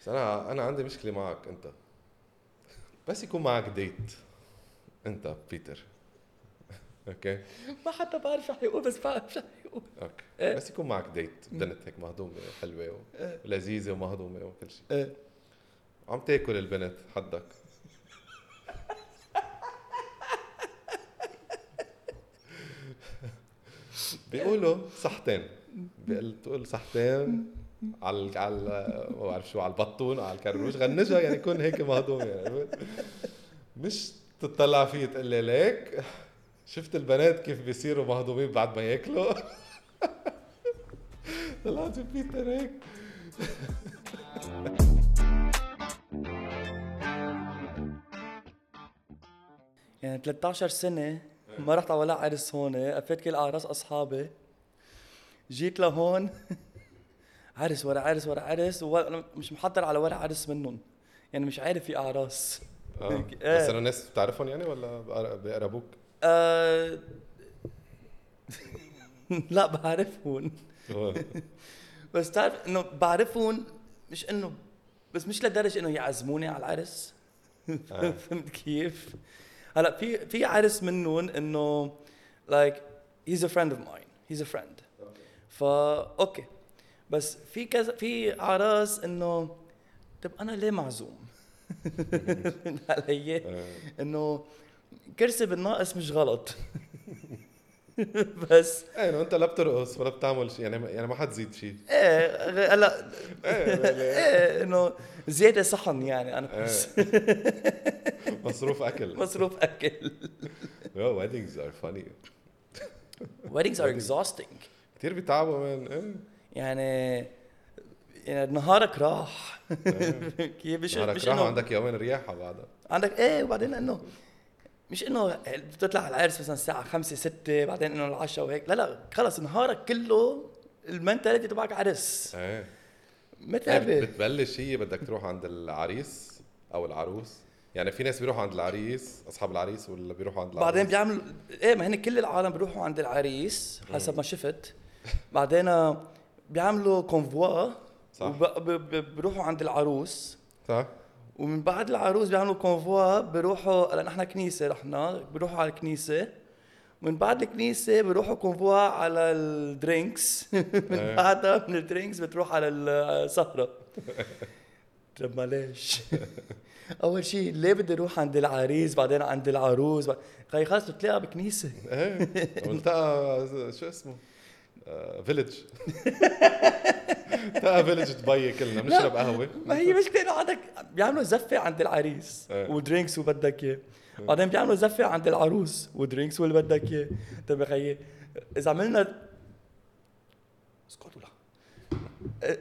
بس أنا أنا عندي مشكلة معك أنت. بس يكون معك date أنت بيتر. أوكي؟ ما حتى بعرف شو حيقول بس بعرف شو حيقول أوكي. إيه. بس يكون معك date بنت هيك مهضومة حلوة إيه. ولذيذة ومهضومة وكل شيء. إيه. عم تاكل البنت حدك. بيقولوا صحتين. بيقول تقول صحتين. على على ما بعرف شو على البطون على الكرموش غنجها يعني يكون هيك مهضوم يعني. مش تطلع فيه تقول لي ليك شفت البنات كيف بيصيروا مهضومين بعد ما ياكلوا؟ طلعت بيتر هيك يعني 13 سنة ما رحت على ولا عرس هون قفيت كل أعراس أصحابي جيت لهون. عرس ورا عرس ورا عرس وأنا مش محضر على ولا عرس منهم يعني مش عارف في أعراس آه إيه. بس انه ناس بتعرفهم يعني ولا بيقربوك؟ آه... لا بعرفهم آه. بس تعرف إنه بعرفهم مش انه بس مش لدرجة إنه يعزموني على العرس آه. فهمت كيف؟ هلأ في في عرس منهم إنه like he's a friend of mine he's a friend فا أوكي بس في كذا في أعراس إنه طب أنا ليه معزوم؟ علي؟ آه. إنه كرسي بالناقص مش غلط. بس إيه إنه أنت لا بترقص ولا بتعمل شيء يعني يعني ما حتزيد شيء إيه هلا إيه إيه إنه زيادة صحن يعني أنا. إيه. بس مصروف أكل. مصروف أكل. يو ويدنجز ار فاني weddings are exhausting. كثير بيتعبوا من إيه يعني يعني نهارك راح. كيف مش نهارك مش راح عندك يومين رياحة بعدها. عندك إيه وبعدين إنه مش إنه بتطلع على العرس مثلا الساعة 5 6 بعدين إنه العشاء وهيك. لا لا خلص نهارك كله المنتاليتي تبعك عرس. إيه. إيه، متعبة بتبلش هي بدك تروح عند العريس أو العروس. يعني في ناس بيروحوا عند العريس أصحاب العريس ولا بيروحوا عند العروس؟ بعدين بيعملوا إيه ما هن كل العالم بيروحوا عند العريس حسب ما شفت. بعدين آه، بيعملوا كونفوا صح. وبيروحوا عند العروس. صح. ومن بعد العروس بيعملوا كونفوا بيروحوا لأن إحنا كنيسة رحنا بيروحوا على الكنيسة. من بعد الكنيسة بيروحوا كونفوا على الدرينكس. إيه. من بعدها من الدرينكس بتروح على السهرة. طب معلش. أول شيء ليه بدي أروح عند العريس؟ بعدين عند العروس؟ بعد... خي خلص بتلاقيها بكنيسة. إيه. والتقى شو اسمه؟ فيلج التقى فيلج دبي كلنا بنشرب قهوة. ما هي مشكلة إنه عندك بيعملوا زفة عند العريس إيه. ودرينكس وبدك إياه. بعدين بيعملوا زفة عند العروس و drinks واللي بدك إياه. طيب يا خيي إذا عملنا اسكتوا لا.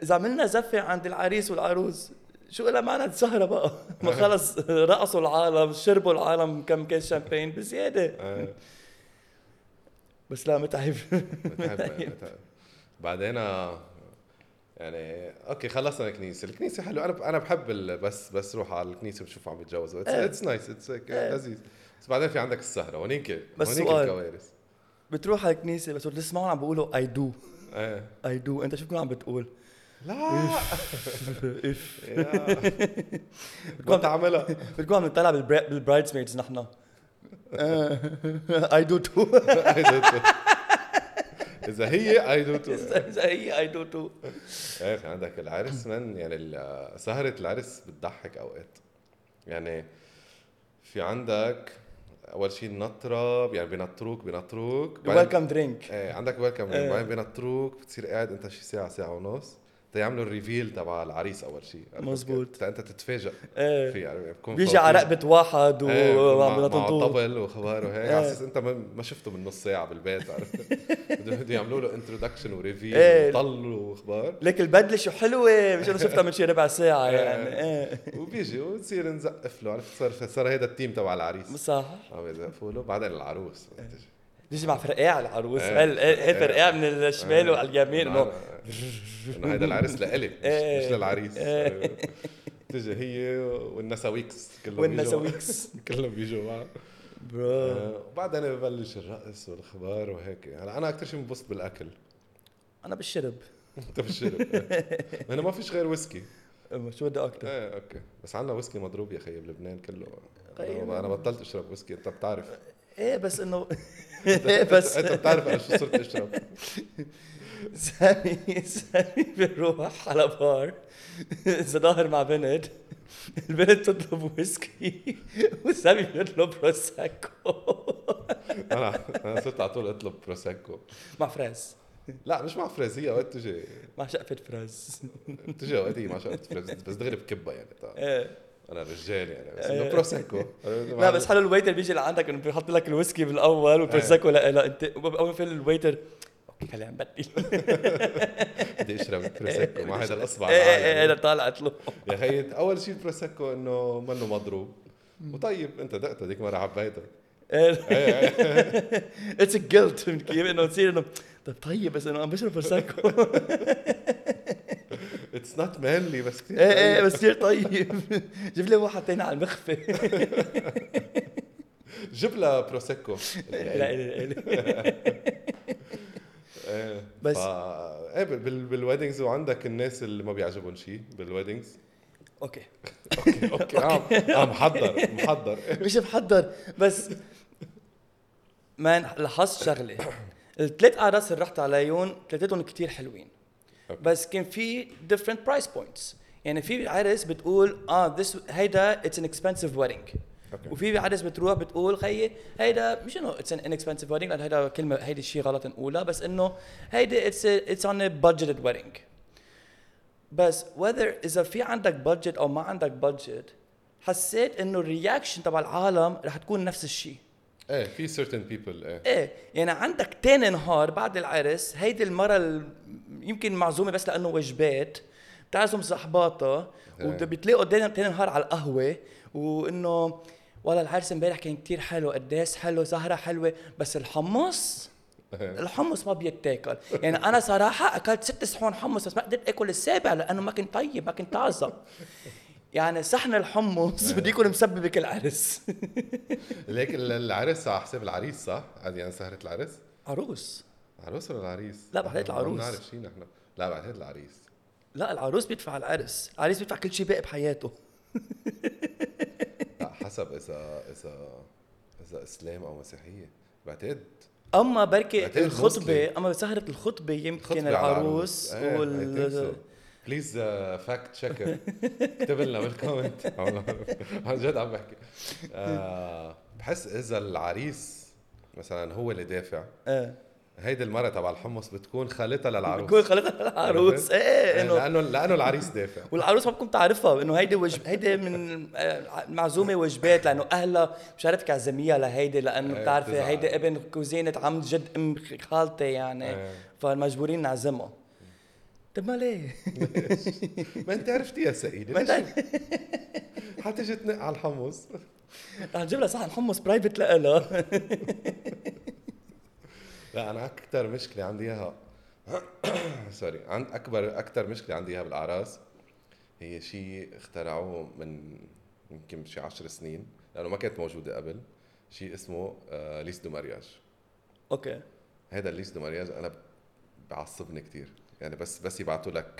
إذا عملنا زفة عند العريس والعروس شو لها معنى السهرة بقى؟ ما خلص رقصوا العالم شربوا العالم كم كاس شامبين بزيادة. إيه. بس لا متعب متعب متعب بعدين آه، يعني أوكي خلصنا الكنيسة، الكنيسة حلوة. أنا أنا بحب بس بس روح على الكنيسة بشوف عم بيتجوزوا إيه. اتس نايس اتس. لذيذ. بس بعدين في عندك السهرة. هونيك بس هونيك. الكوارث. بتروح على الكنيسة بس بتسمعوا عم بيقولوا اي دو اي دو أنت شو بتكون عم بتقول؟ لا. اف يا. ما تعملها بتكون عم نطلع بالبرايدز ميدز نحن. اي دو تو I do too. إذا هي اي دو تو اذا هي I do too إيه عندك العرس من؟ يعني سهرة العرس بتضحك أوقات. يعني في عندك أول شيء النطرة يعني بينطروك بينطروك welcome drink إيه عندك welcome إيه. بعدين بينطروك بتصير قاعد أنت شي ساعة ساعة ونص. تيعملوا ال reveal تبع العريس أول شيء عرفت مزبوط. أنت تتفاجئ إيه في يعني بيجي على. رقبة واحد إيه وعم بينططوه طبل وخبار وهيك إيه. على أساس أنت ما شفته من نص ساعة بالبيت عرفت بده يعملوا له انتروداكشن وريفيل إيه. وطل واخبار لك البدلة شو حلوة مش أنا شفتها من شي ربع ساعة إيه. يعني إيه وبيجي وتصير نزقف له عرفت صار صار هيدا التيم تبع العريس صح عم يزقفوا له بعدين العروس بتجي. بيجي مع فرقاع العروس. إيه. هل هي فرقاع من الشمال إيه. وعلى اليمين إنه إنه هيدا العرس لإلي مش. مش للعريس. تجي هي والنساويكس كلهم والنساويكس. كلهم بيجوا معها bro آه، وبعدين ببلش الرقص والخبار وهيك. هلا أنا أكثر شيء بنبسط بالأكل. أنا بالشرب. أنت بالشرب. هنا ما فيش غير ويسكي. شو بدي أكثر إيه okay. بس عندنا ويسكي مضروب يا خيي بلبنان كله. أنا بطلت أشرب ويسكي أنت بتعرف. إيه بس انه إيه بس إنت بتعرف أنا شو صرت اشرب سامي سامي بيروح على بار. اذا ضاهر مع بنت البنت تطلب ويسكي وسامي بيطلب prosecco أنا أنا صرت على طول أطلب prosecco مع fraise لا مش مع fraise هي اوقات تجي. مع شقفة fraise تجي اوقات هي مع شغله fraise بس دغري بكبها يعني. إيه. أنا رجال يعني بس إيه. انه prosecco لا بس حلو ال waiter بيجي لعندك إنه بيحط لك الويسكي بالأول وال prosecco لا لا أنت أول في ال waiter. okay خلينا نبدل. بدي أشرب prosecco مع هذا الأصبع إيه إيه إيه. إيه طالعت له. يا خيي أول شيء ال prosecco إنه منه مضروب. وطيب أنت دقته ديك مرة عبيتها it's chilled فهمت كيف انه تصير انه طيب طيب بس إنه عم بشرب prosecco it's not manly بس كثير إيه إيه طيب. بس كثير طيب. جيب لي واحد تاني على المخفى جيب لها prosecco لا لا لا إيه بس- إيه بال... بال weddings وعندك الناس اللي ما بيعجبهم شيء بال weddings okay. okay okay. آه آه، محضر محضر. مش محضر بس man لاحظت شغلة. الثلاث أعراس اللي رحت عليهم ثلاثتهم كتير حلوين. okay. بس كان في different price points. يعني في عرس بتقول آه this هيدا an expensive wedding. okay وفي عرس بتروح بتقول خيي هيدا مش إنه it's an wedding لأن هيدا كلمة هيدي الشيء غلط نقولها بس إنه هيدي it's it's an budgeted wedding. بس whether إذا في عندك budget أو ما عندك بادجت حسيت إنه ال reaction تبع العالم رح تكون نفس الشيء إيه في certain people إيه. إيه يعني عندك تاني نهار بعد العرس هيدي المرة ال- يمكن معزومة بس لأنه وجبات بتعزم صحباتها إيه. وبتلاقوا تاني تاني نهار على القهوة وإنه والله العرس امبارح كان كتير حلو قديش حلو سهرة حلوة بس الحمص إيه. الحمص ما بيتاكل يعني أنا صراحة أكلت ست صحون حمص بس ما قدرت آكل السابع لأنه ما كان طيب ما كان طازه يعني صحن الحمص بده يكون مسبب بكل عرس ليك ال- العرس على حساب العريس صح؟ يعني سهرة العرس؟ عروس عروس ولا العريس؟ لا، بعتقد ما العروس. بنعرف شيء نحن لا بعتقد العريس. لا العروس بيدفع العرس. العريس بيدفع كل شيء باقي بحياته. لا حسب إذا إذا إذا إسلام أو مسيحية. بعتقد. أما بركي الخطبة. أما سهرة الخطبة يمكن العروس إيه، وال please fact checker اكتب لنا بال comment عن جد عم بحكي. آه، بحس إذا العريس مثلا هو اللي دافع. إيه. هيدي المرة تبع الحمص بتكون خالتها للعروس. بكون خالتها العروس إيه إيه، إنه لأنه لأنه العريس دافع. والعروس ما بكون تعرفها إنه هيدي وجب هيدي من آه، معزومة وجبات لأنه أهلها مش عارف تعزميها لهيدي لأنه إيه، بتعرفي. هيدي ابن كوزينة عم جد أم خالتي يعني. إيه. فمجبورين نعزمها. طب ما ليه؟ ما أنت عرفتي يا سيدي ما أنت حتجي تنق على الحمص. رح نجيب لها صحن حمص private لها لا أنا أكثر مشكلة عندي إياها. sorry عند أكبر أكثر مشكلة عندي إياها بالأعراس هي شيء اخترعوه من يمكن شي 10 سنين لأنه ما كانت موجودة قبل شيء اسمه آه liste de mariage. okay. هذا ال liste de mariage أنا بعصبني كثير يعني بس بس يبعثوا لك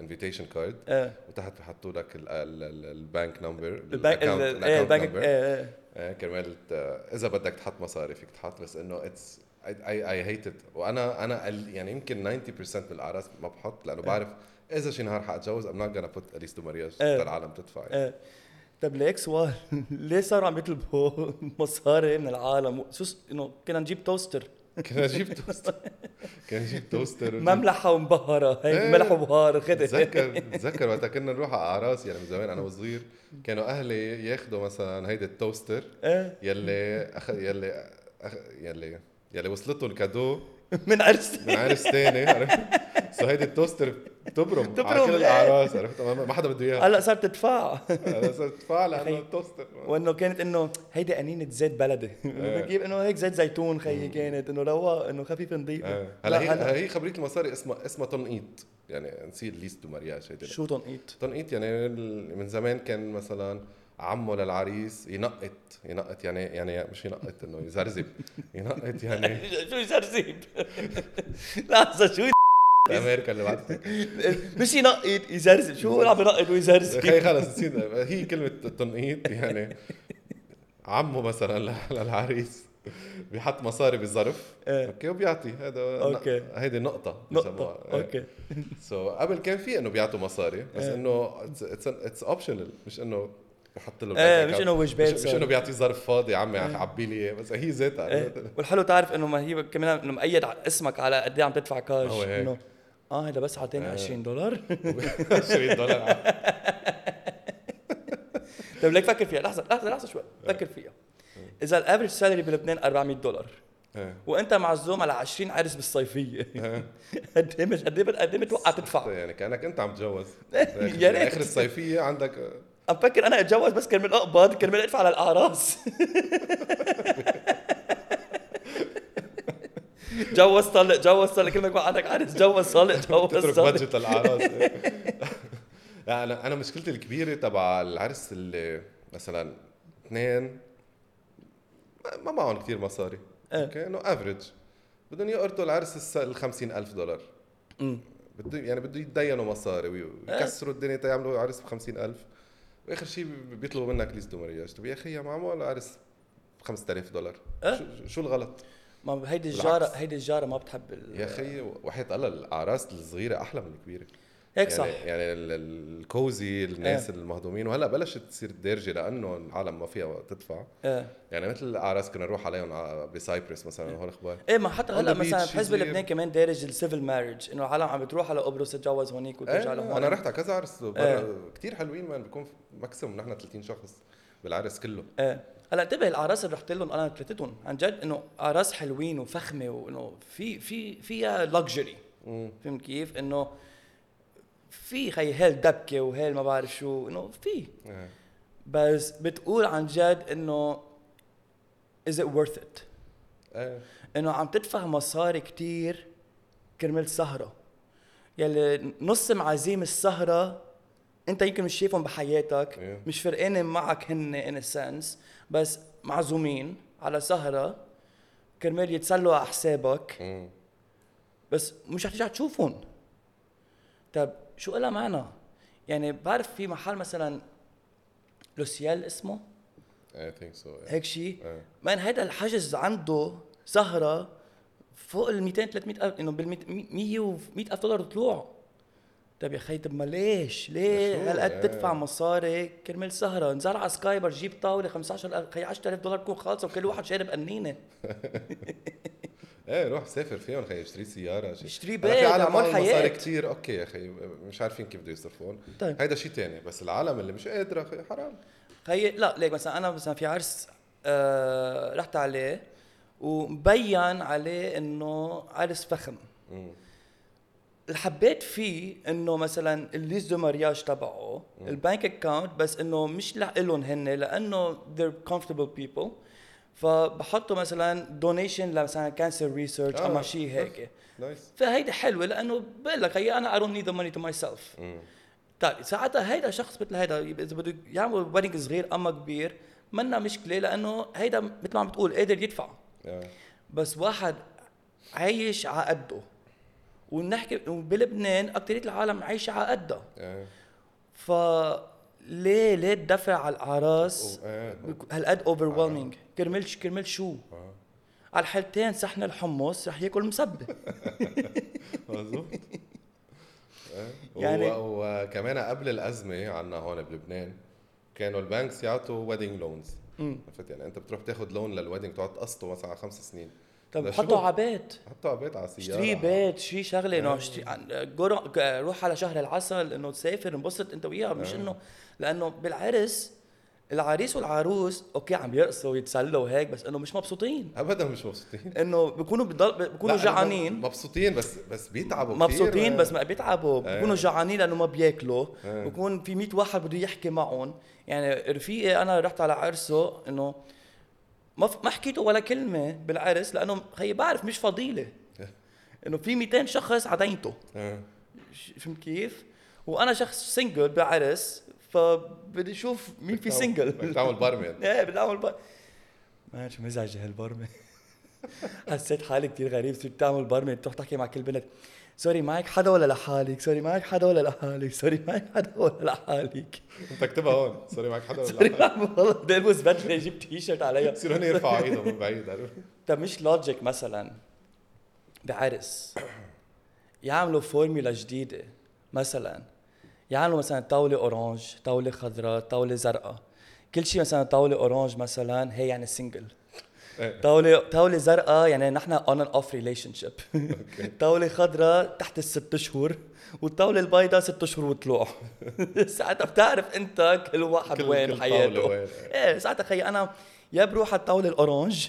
invitation card إيه. وتحت بحطوا لك ال- ال- ال- ال bank number ال bank ال account- ال- إيه ال account ال bank number. إيه كرمال إذا بدك تحط مصاري فيك تحط بس إنه it's I I hate it وأنا أنا يعني يمكن 90% من الأعراس ما بحط لأنه بعرف إذا شي نهار حأتجوز I'm not put a liste de mariage إيه. العالم تدفع. يعني. إيه طب ليك سؤال ليه صاروا عم يطلبوا مصاري من العالم؟ شو إنه كنا نجيب toaster كنا نجيب toaster كنا نجيب toaster ونجيب- مملحة ومبهرة. هي إيه. ملح وبهار خذ بتذكر بتذكر وقت كنا نروح على أعراس يعني من زمان أنا وصغير كانوا أهلي ياخذوا مثلا هيدي ال toaster إيه. يلي أخ... يلي أخ... يلي يلي وصلته ال cadeau من عرس من عرس تاني عرفت؟ so هيدي ال toaster بتبرم على بتبرم، كل إيه. الأعراس عرفت؟ ما حدا بده إياها. هلأ صارت تدفع. أنا صرت ادفع لأنه. ال toaster. وإنه كانت إنه هيدي قنينة زيت بلدي. كيف إنه هيك زيت زيتون خيي كانت إنه رواق إنه خفيف نظيف إيه. لا هلأ هلأ. هي هي خبرية المصاري اسمها اسمها تنقيط. يعني نسيت liste de mariage هيدي. شو تنقيط؟ تنقيط يعني من زمان كان مثلا عمه للعريس ينقط ينقط يعني يعني مش ينقط إنه يزرزب. ينقط يعني شو يزرزيب لحظه شو أمريكا اللي بعدتك مش ينقط يزرزر شو هو عم ينقط ويزرزر خي خلص نسينا هي كلمة تنقيط يعني. عمه مثلا للعريس بيحط مصاري بظرف إيه. okay وبيعطي. هذا okay. هيدي نقطة. نقطة بسموها. okay. so so, قبل كان في إنه بيعطوا مصاري بس إيه. إنه it's optional مش إنه بحط له إيه مش. إنه وجبات مش, مش. إنه بيعطي ظرف فاضي يا عمي عبي لي اياه بس هي ذاتها إيه والحلو تعرف إنه ما هي كمان إنه مقيد على اسمك على قد إيه عم تدفع كاش. إنه آه هذا بس اعطيني إيه. 20 دولار 20 دولار طيب ليك فكر فيها لحظة لحظة لحظة شوي فكر فيها إذا الافرج سالري بلبنان 400 دولار إيه. وأنت معزوم على 20 عرس بالصيفية إيه. قد إيه قد إيه قد إيه متوقع تدفع يعني كأنك أنت عم تتجوز يا ريت. آخر الصيفية عندك عم فكر أنا أتجوز بس كرمال أقبض كرمال أدفع على الأعراس. جوز طلق جوز طلق كل ما يكون عندك عرس جوز طلق جوز طلق budget للاعراس لا أنا أنا مشكلتي الكبيرة تبع العرس اللي مثلا اثنين ما- معهم كثير مصاري. إيه. okay إنه average بدهم يقرطوا العرس ال 50000 دولار. بده يعني بده يتدينوا مصاري وي- ويكسروا الدنيا تيعملوا عرس ب 50000 واخر شيء بي- بيطلبوا منك liste de طب يا أخي يا معمول عرس ب 5000 دولار إيه. شو, شو الغلط؟ ما هيدي الجاره. هيدي الجارة ما بتحب ال- يا أخي وحياة الله الأعراس الصغيرة أحلى من الكبيرة هيك يعني صح يعني ال- ال cozy الناس إيه. المهضومين وهلا بلشت تصير دارجه لأنه العالم ما فيها تدفع إيه يعني مثل الأعراس كنا نروح عليهم ب Cyprus مثلا هون أخبار إيه ما حتى هلأ مثلا بحزب. لبنان كمان دارج ال civil marriage إنه العالم عم بتروح على قبرص تتجوز هونيك وترجع إيه لهون أنا رحت على كذا عرس إيه. برا كثير حلوين man بيكون maximum نحن 30 شخص بالعرس كله إيه هلأ انتبه الأعراس اللي رحت لهم أنا ثلاثتهم عن جد إنه أعراس حلوين وفخمة وإنه في في فيها luxury. فهمت كيف؟ إنه في خي هيل دبكة وهيل ما بعرف شو إنه في إيه. بس بتقول عن جد إنه is it worth it إيه إنه عم تدفع مصاري كتير كرمال سهرة يلي نص معازيم السهرة أنت يمكن مش شايفهم بحياتك إيه. مش فرقانة معك هن in a sense بس معزومين على سهرة كرمال يتسلوا على حسابك مم. بس مش رح ترجع تشوفهم طب شو لها معنى؟ يعني بعرف في محل مثلا Le Ciel اسمه I think so هيك شيء. man هيدا الحجز عنده سهرة فوق ال 200 300 ألف إنه بال 100 و 100 ألف دولار طلوع طيب يا خي طب ما ليش؟ ليه؟ هالقد. تدفع مصاري كرمال سهرة؟ نزال على Skybar جيب طاولة 15000 خي 10000 دولار تكون خالصة وكل واحد شارب قنينة إيه روح سافر فيهم خي اشتري سيارة شي. اشتري بيت، في عالم معهم مصاري. كثير okay يا أخي مش عارفين كيف بده يصرفون طيب. هيدا شيء ثاني بس العالم اللي مش قادره أخي حرام هي لا ليك مثلا أنا مثلا في عرس آه رحت عليه ومبين عليه إنه عرس فخم مم. اللي حبيت فيه إنه مثلا ال liste de mariage تبعه ال bank account بس إنه مش لهم هن لأنه they're comfortable people فبحطوا مثلا donation لمثلا cancer research آه، اما شيء هيك nice فهيدي حلوة لأنه بقول لك هي أنا I don't need the money to myself مم. طيب ساعتها هيدا شخص مثل هيدا إذا بده يعمل wedding صغير أما كبير منا مشكلة لأنه هيدا مثل ما عم بتقول قادر يدفع آه. بس واحد عايش على قده ونحكي بلبنان اكثريه العالم عايشة على قدها آه. ف ليه ليه الدفع على الأعراس آه. بيكون هالقد اوفر كرمال كرمال شو؟ آه. على الحالتين صحن الحمص رح ياكل مسبه مظبوط يعني- يعني وكمان قبل الأزمة عنا هون بلبنان كانوا ال banks يعطوا wedding loans. عرفت يعني أنت بتروح تاخذ loan لل wedding تقعد تقسطه مثلا على خمس سنين طب؟ حطوا على بيت حطوا على بيت على سياره اشتري بيت شي شغلة إنه آه. اشتري ج- روح على شهر العسل إنه تسافر انبسط أنت وياها مش آه. انه لأنه بالعرس العريس والعروس أوكي عم يرقصوا ويتسلوا وهيك بس إنه مش مبسوطين ابدا مش مبسوطين إنه بيكونوا بضل بيكونوا جعانين مبسوطين بس بس بيتعبوا كتير مبسوطين بس ما بيتعبوا. بيكونوا جعانين لأنه ما بياكلوا. بيكون في 100 واحد بده يحكي معهم يعني رفيقي أنا رحت على عرسه إنه ما ما حكيته ولا كلمة بالعرس لأنه هي بعرف مش فضيلة إيه. إنه في 200 شخص عدينته. ش- فهمت كيف؟ وأنا شخص single بعرس فبدي أشوف مين في بدك single تعمل برمة إيه بدي اعمل بر ما شو مزعجه هالبرمه حسيت حالي كثير غريب صرت تعمل برمه تروح تحكي مع كل بنت sorry معك حدا ولا لحالك؟ sorry معك حدا ولا لحالك؟ sorry معك حدا ولا لحالك؟ انت اكتبها هون. sorry معك حدا ولا لا؟ معك والله بدي ألبس بدلة جبت تي شيرت عليها. بصيروا هن يرفعوا ايدهم من بعيد؟ عرفت؟ طب مش logic مثلا. بعرس. يعملوا فورمولا جديدة. مثلا يعملوا مثلا طاولة orange طاولة خضراء طاولة زرقاء. كل شيء مثلا طاولة orange مثلا هي يعني single إيه. طاولة طاولة زرقاء يعني نحن on and off relationship طاولة خضراء تحت الست شهور والطاولة البيضاء ست شهور وطلوع ساعتها بتعرف انت كل واحد كل- وين كل حياته وين. إيه ساعتها خي أنا يا بروح على الطاولة ال orange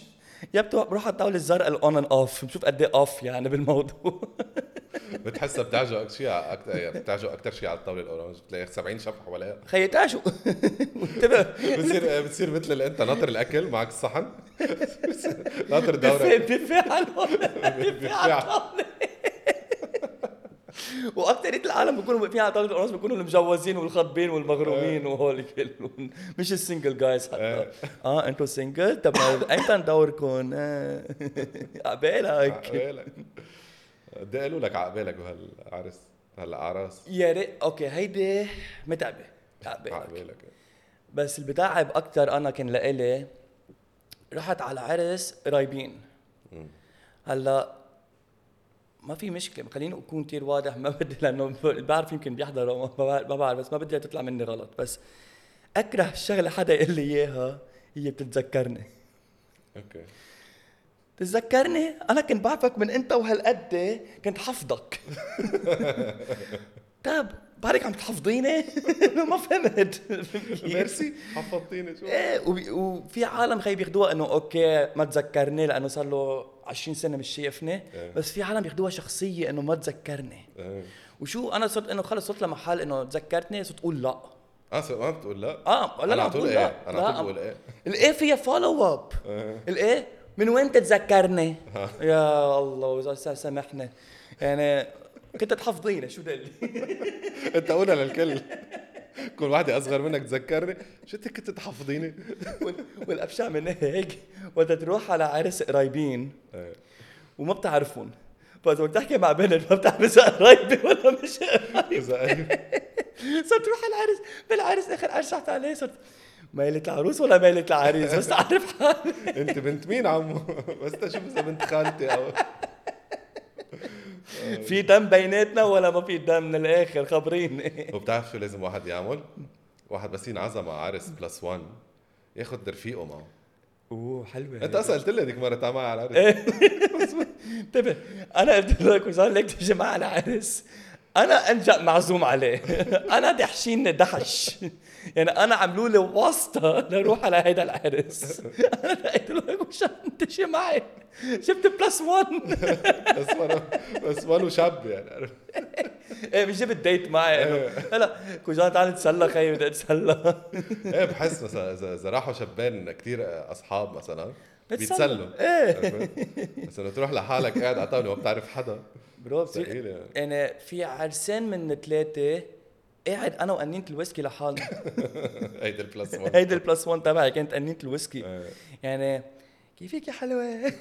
يا بروح على الطاولة الزرقاء ال on and off بشوف قد إيه off يعني بالموضوع. بتحسها أكثر شيء أكثر يعني بتعجب أكثر شيء على الطاولة ال orange بتلاقي 70 شبح حواليها. خي تعشوا انتبه بتصير بتصير مثل اللي أنت ناطر الأكل معك الصحن ناطر بفي دورك بفي واكثرية العالم بيكونوا واقفين على طاولة ال orange بيكونوا المجوزين والخطبين والمغرومين وهول كلهم. مش ال single جايز حتى. آه. أنتوا single طب ايمتى ندوركم آه. عبالك عقبالك. قد إيه قالوا لك عقبالك بهالعرس هالاعراس يا ريت. okay هيدي متعبة. عقبالك. عقبالك. بس اللي بتعب أكثر أنا كان لإلي رحت على عرس قرايبين هلأ ما في مشكلة خليني أكون كثير واضح. ما بدي لأنه بعرف يمكن بيحضروا ما بعرف- بس ما بدي تطلع مني غلط. بس أكره شغله حدا يقول لي إياها هي بتتذكرني. okay. تتذكرني أنا كنت بعرفك من إنت وهالقد كنت حفظك. طب بعدك عم تحفظيني؟ ما فهمت. ميرسي حفظتيني شو؟ إيه وفي عالم خي بياخدوها إنه okay ما تذكرني لأنه صار له 20 سنة مش شايفني إيه. بس في عالم بياخدوها شخصية إنه ما تذكرني. إيه. وشو أنا صرت إنه خلص صرت لمحل إنه تذكرتني صرت أقول لأ. آه ما بتقول لأ؟ آه لا أنا بقول إيه؟ لأ. أنا على طول بقول إيه؟ الإيه فيها follow up إيه. الإيه؟ من وين تتذكرني؟ يا الله سا- سامحني. يعني كنت تحفظيني شو دلي أنت قولها للكل. كل واحدة أصغر منك تذكرني. شو أنت كنت تحفظيني؟ وال- والابشع من هيك وقت تروح على عرس قرايبين إيه. وما بتعرفهم. فاذا بدك تحكي مع بنت ما بتعرف إذا قرايبه ولا مش قرايبه صرت تروح على العرس. بالعرس آخر عرس رحت عليه صرت ميلة العروس ولا ميلة العريس؟ بس تعرف أنت بنت مين عمو؟ بس تشوف إذا بنت خالتي أو في دم بيناتنا ولا ما في دم؟ من الآخر خبريني. وبتعرف شو لازم واحد يعمل؟ واحد بس ينعزم على عرس بلس 1 ياخذ رفيقه معه. أوه حلوة أنت أصلا قلت لي هذيك مره تعال معي على العرس. انتبه أنا قلت لك وصار لك تجي معي على عرس أنا انجا معزوم عليه. أنا دحشين دحش. يعني أنا عملوا لي واسطة لروح على هيدا العرس. أنا لقيت له مشان تجي معي؟ جبت بلس 1 بس وأنا بس وأنا وشاب يعني؟ إيه مش جبت ديت معي. انه لا لا كوجان تعال نتسلى خيي بدي أتسلى. إيه بحس مثلا اذا إذا راحوا شبان كثير أصحاب مثلا. بيتسلوا. إيه؟ بس إنه تروح لحالك قاعد على طاوله وما بتعرف حدا. bro بصير يعني. يعني في عرسين من ثلاثة قاعد أنا وقنينه الويسكي لحالنا. هيدي ال plus 1 هيدي ال plus 1 تبعي كانت قنينه الويسكي. إيه. يعني كيفك يا حلوة؟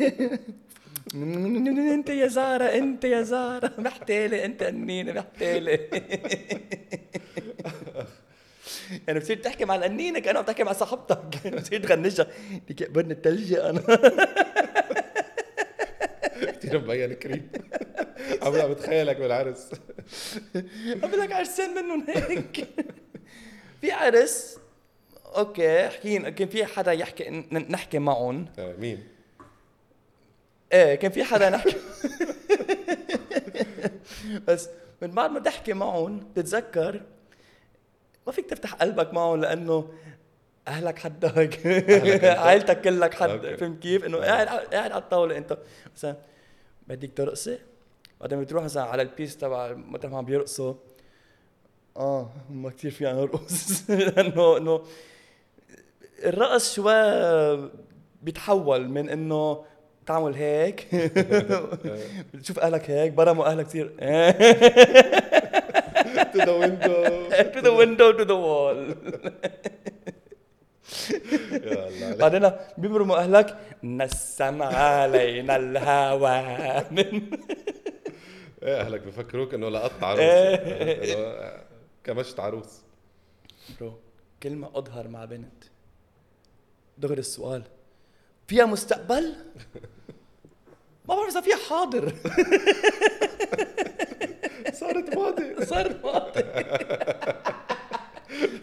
أنت يا زارة أنت يا زارة. محتالة أنت قنينة محتالة. يعني بتصير تحكي مع القنينة كأنه عم تحكي مع صاحبتك. بتصير تغنجها. لك يقبرني التلجة أنا. كثير مبين كريم. عم عم بتخيلك بالعرس. بقول لك عرسان منهم هيك. في عرس أوكي حكينا كان في حدا يحكي نحكي معهم. آه، مين؟ إيه كان في حدا نحكي. بس من بعد ما تحكي معهم تتذكر ما فيك تفتح قلبك معهم لأنه أهلك حدك؟ عائلتك كلك حد. فهمت كيف؟ إنه قاعد قاعد على الطاولة أنت. مثلا بدك ترقصي بعدين بتروح مثلا على البيس تبع مثل ما عم بيرقصوا. آه ما كثير فينا نرقص لأنه إنه الرقص شوي بيتحول من إنه تعمل هيك. بتشوف أهلك هيك برموا أهلك كثير to the window to the window to the wall. بعدين بيبرموا أهلك نسم علينا الهوى. إيه أهلك بفكروك إنه لقطت عروس. إيه. كمشت عروس. bro كلمة أظهر مع بنت. دغري السؤال فيها مستقبل؟ ما بعرف إذا فيها حاضر. صارت ماضي. صار ماضي.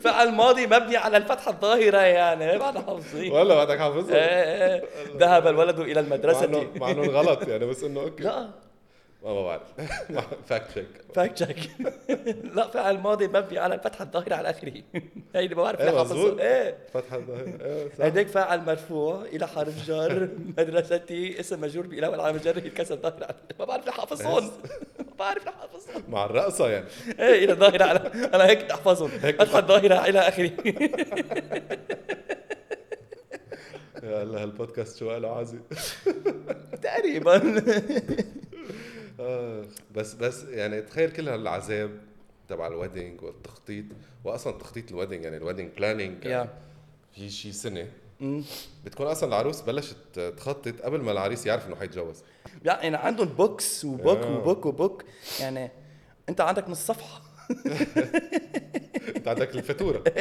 فعل ماضي مبني على الفتحة الظاهرة يعني. بعد حافظين. ولا بعدك حافظها إيه، إيه. ذهب الولد المدرسة. انه مع إنه غلط يعني بس إنه okay. لا. ما بعرف. fact check fact check لا فعل ماضي مبني على الفتحة الظاهرة على آخره. هي اللي ما بعرف إيه، مظبوط. إيه. الظهر إيه صح. هيداك فاعل مرفوع إلى حرف جر. مدرستي اسم مجرور بإلى وعلامة جره الكسرة الظاهرة على ما بعرف ليه حافظهم. ما بعرف ليه حافظهم. مع الرقصة يعني. إيه إلى ظاهرة على أنا هيك أحفظهم. فتحة ظاهرة إلى آخره. يا الله هالبودكاست شو قالوا عازي؟ تقريبا. آه، بس بس يعني تخيل كل هالعذاب تبع ال wedding والتخطيط واصلا تخطيط ال wedding يعني ال wedding planning يا في شي سنة. بتكون أصلا العروس بلشت تخطط قبل ما العريس يعرف إنه حيتجوز. يعني عندهم books و book آه. و book و book يعني أنت عندك نص صفحة. أنت عندك الفاتورة.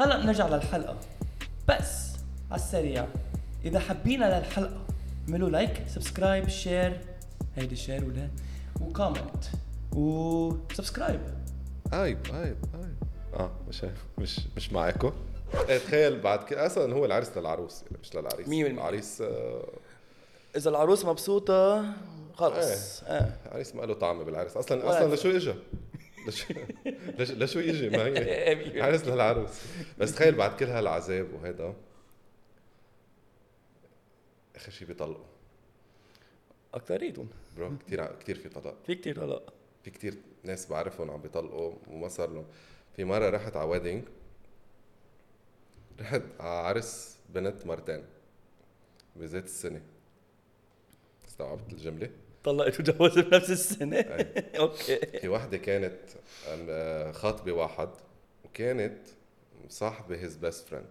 هلأ نرجع للحلقة. بس على السريع إذا حبينا للحلقة اعملوا like subscribe share هيدي share ولا و comment و subscribe عيب عيب عيب آه مش مش مش معاكم إيه تخيل بعد كده أصلا هو العرس للعروس يعني مش للعريس مية بالمية. العريس آه إذا العروس مبسوطة خلص. آه. العريس ما له طعم بالعرس أصلا أصلا في- لشو اجى؟ لشو لش- لشو يجي ما هي. إيه، عرس للعروس. بس تخيل بعد كل هالعذاب وهيدا. آخر شيء بيطلقوا. أكثريتهم برو كثير كثير في طلاق. في كتير هلا في كتير ناس بعرفهم عم بيطلقوا وما صار لهم. في مرة رحت على wedding رحت على عرس بنت مرتين بذات السنة. استوعبت الجملة؟ طلقت وجوزت بنفس السنة؟ أي. okay. في وحدة كانت آه، خاطبة واحد وكانت صاحبة his best friend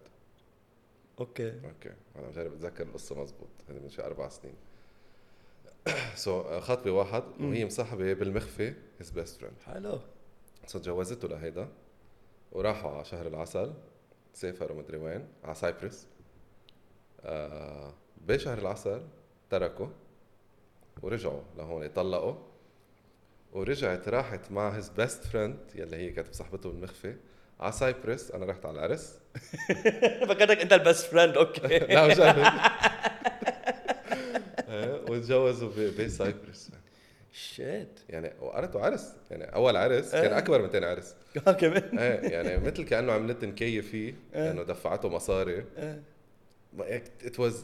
okay. okay. أنا مجرب أتذكر القصة مزبوط هذه من شي أربع سنين. so خاطبة واحد وهي مصاحبة بالمخفي his best friend حلو. so تجوزته لهيدا وراحوا على شهر العسل سافروا مدري وين على Cyprus. آه بشهر العسل تركوا ورجعوا لهون طلقوا ورجعت راحت مع his best friend يلي هي كانت مصاحبته بالمخفي. على Cyprus أنا رحت على العرس. فكرتك أنت ال best friend okay. لا مش أنا. إيه، وتجوزوا ب Cyprus. shit يعني وقرتوا عرس. يعني أول عرس كان إيه. أكبر من تاني عرس. كمان. إيه يعني مثل كأنه عملت مكيف فيه إيه. إنه دفعته مصاري. it was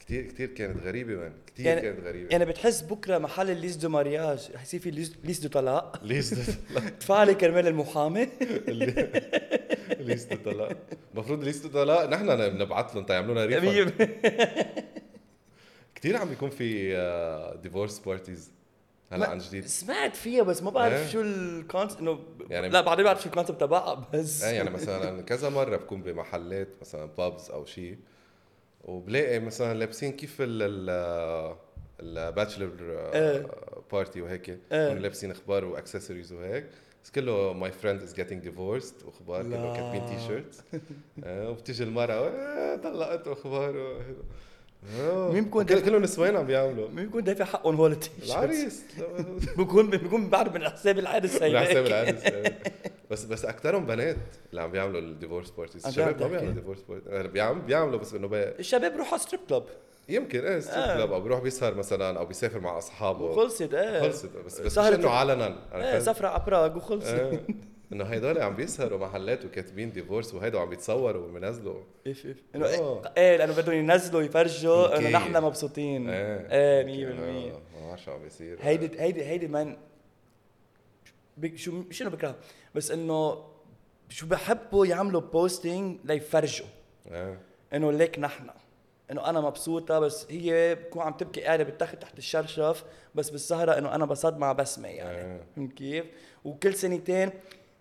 كثير كثير كانت غريبة man كثير يعني- كانت غريبة. يعني بتحس بكرة محل ال liste de mariage رح يصير في liste, liste de طلاق. liste ادفع لي كرمال المحامي. liste طلاق. المفروض liste طلاق. نحن بنبعث لهم تيعملوا لنا refund كثير عم بيكون في آه، divorce parties هلا عن جديد. سمعت فيها بس ما بعرف إيه. شو ال concept إنه يعني- يعني لا بعدين بعرف شو ال concept تبعها بس. إيه يعني مثلا كذا مرة بكون بمحلات مثلا pubs أو شيء وبلاقي مثلا لابسين كيف ال ال ال bachelor إيه. party وهيك إيه. بكونوا لابسين أخبار واكسسوارز وهيك بس كله my friend is getting divorced واخبار كله. كاتبين T-shirts وبتيجي المرأة "آه، طلقت واخبار وهيك. آه. مين بكون كل- كلهم نسوان عم بيعملوا مين بيكون دافع حقهم هول ال T-shirts العريس بيكون بيكون بعد من حساب العرس هي على حساب. العرس إيه. بس بس اكثرهم بنات اللي عم بيعملوا ال divorce parties. عن الشباب ما؟ بيعملوا divorce parties بيعملوا بيعملوا بس إنه بي... الشباب بيروحوا على strip club يمكن إيه strip آه. club أو بيروح بيسهر مثلا أو بيسافر مع أصحابه. خلصت إيه. خلصت بس بس مش إنه علنا إيه؟ سفرة على براغ وخلصت. إيه. إنه هيدول عم بيسهروا محلات وكاتبين divorce وهيدا وعم بيتصوروا وبينزلوا. اف إف. إنه آه. إيه إيه لأنه بدهم ينزلوا يفرجوا إنه. نحن مبسوطين. إيه إيه 100% آه، ما بعرف شو عم بيصير. هيدي هيدي هيدي man بك شو شنو بكره بس إنه شو بحبوا يعملوا posting ليفرجوا. إيه إنه ليك نحن. إنه أنا مبسوطة بس هي بكون عم تبكي قاعدة بالتخت تحت الشرشف بس بالسهرة إنه أنا بصد مع بسمة يعني. إيه فهمت كيف؟ وكل سنتين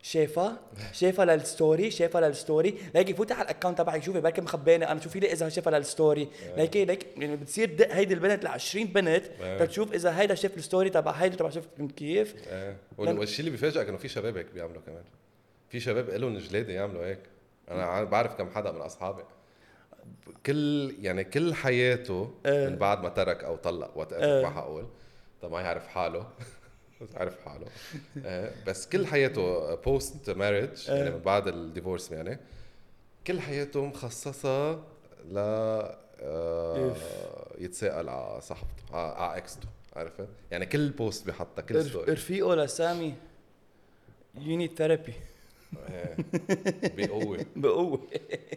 شايفها شايفها لل story شايفها لل story ليك يفوت على ال account تبعي شوفي بركي مخباني أنا شوفي لي إذا شايفها لل story ليك ليك يعني بتصير دق هيدي البنت ل 20 بنت إيه. تشوف إذا هيدا شاف ال story تبع هيدا تبع شاف كيف. إيه وال- والشيء اللي بيفاجئك إنه في شباب هيك بيعملوا كمان. في شباب لهم جلادة يعملوا هيك. أنا بعرف كم حدا من أصحابي. كل يعني كل حياته إيه. من بعد ما ترك أو طلق وات إيه. ما حقول طب ما يعرف حاله. يعرف حاله. إيه، بس كل حياته post marriage يعني من بعد ال divorce يعني كل حياته مخصصة ل آه، يتساءل على صاحبته على ex ته عرفت؟ يعني كل post بيحطها كل story رفيقه لسامي you need therapy. بقوة. بقوة.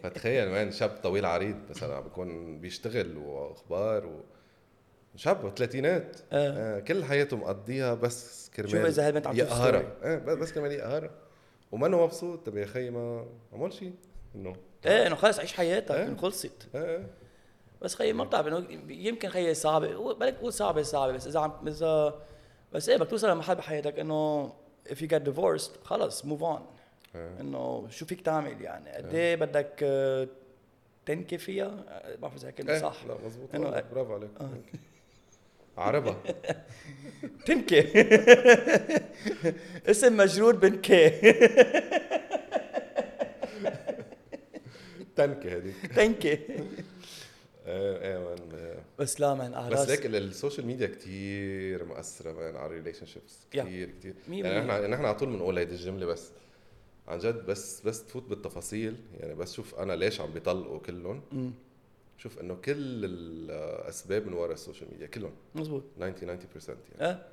فتخيل مان شاب طويل عريض مثلا عم بيكون بيشتغل وأخبار و شاب بالثلاثينات آه. آه. كل حياته مقضيها بس كرمال. شوف إذا هالبنت عم يقهرها. آه بس كرمال يقهرها. ومنه مبسوط. طب يا خيي ما عمل شيء إنه إيه إنه خلص عيش حياتك. إنه خلصت. آه. بس خيي ما بتعرف إنه يمكن خيي صعبة. بلك تقول صعبة صعبة. بس إذا عم اذا بس إيه بدك توصل لمحل بحياتك إنه if you get divorced خلص move on. آه. إنه شو فيك تعمل يعني؟ قد إيه بدك آه، تنكي فيها؟ آه، ما بعرف إذا كلمه إيه. صح. لا مزبوط. برافو عليك. عربها تنكي اسم مجرور بنكي تنكة هذيك. تنكي إيه مان آه. بس لا من بس ليك ال- ال social media كثير مؤثرة man على ال relationships. كثير كثير يعني. إحنا نحن على طول بنقول هيدي الجملة بس. عن جد بس بس تفوت بالتفاصيل. يعني بس شوف أنا ليش عم بيطلقوا كلهم. شوف إنه كل الأسباب من وراء ال social media كلهم. مزبوط 90 90% يعني. آه.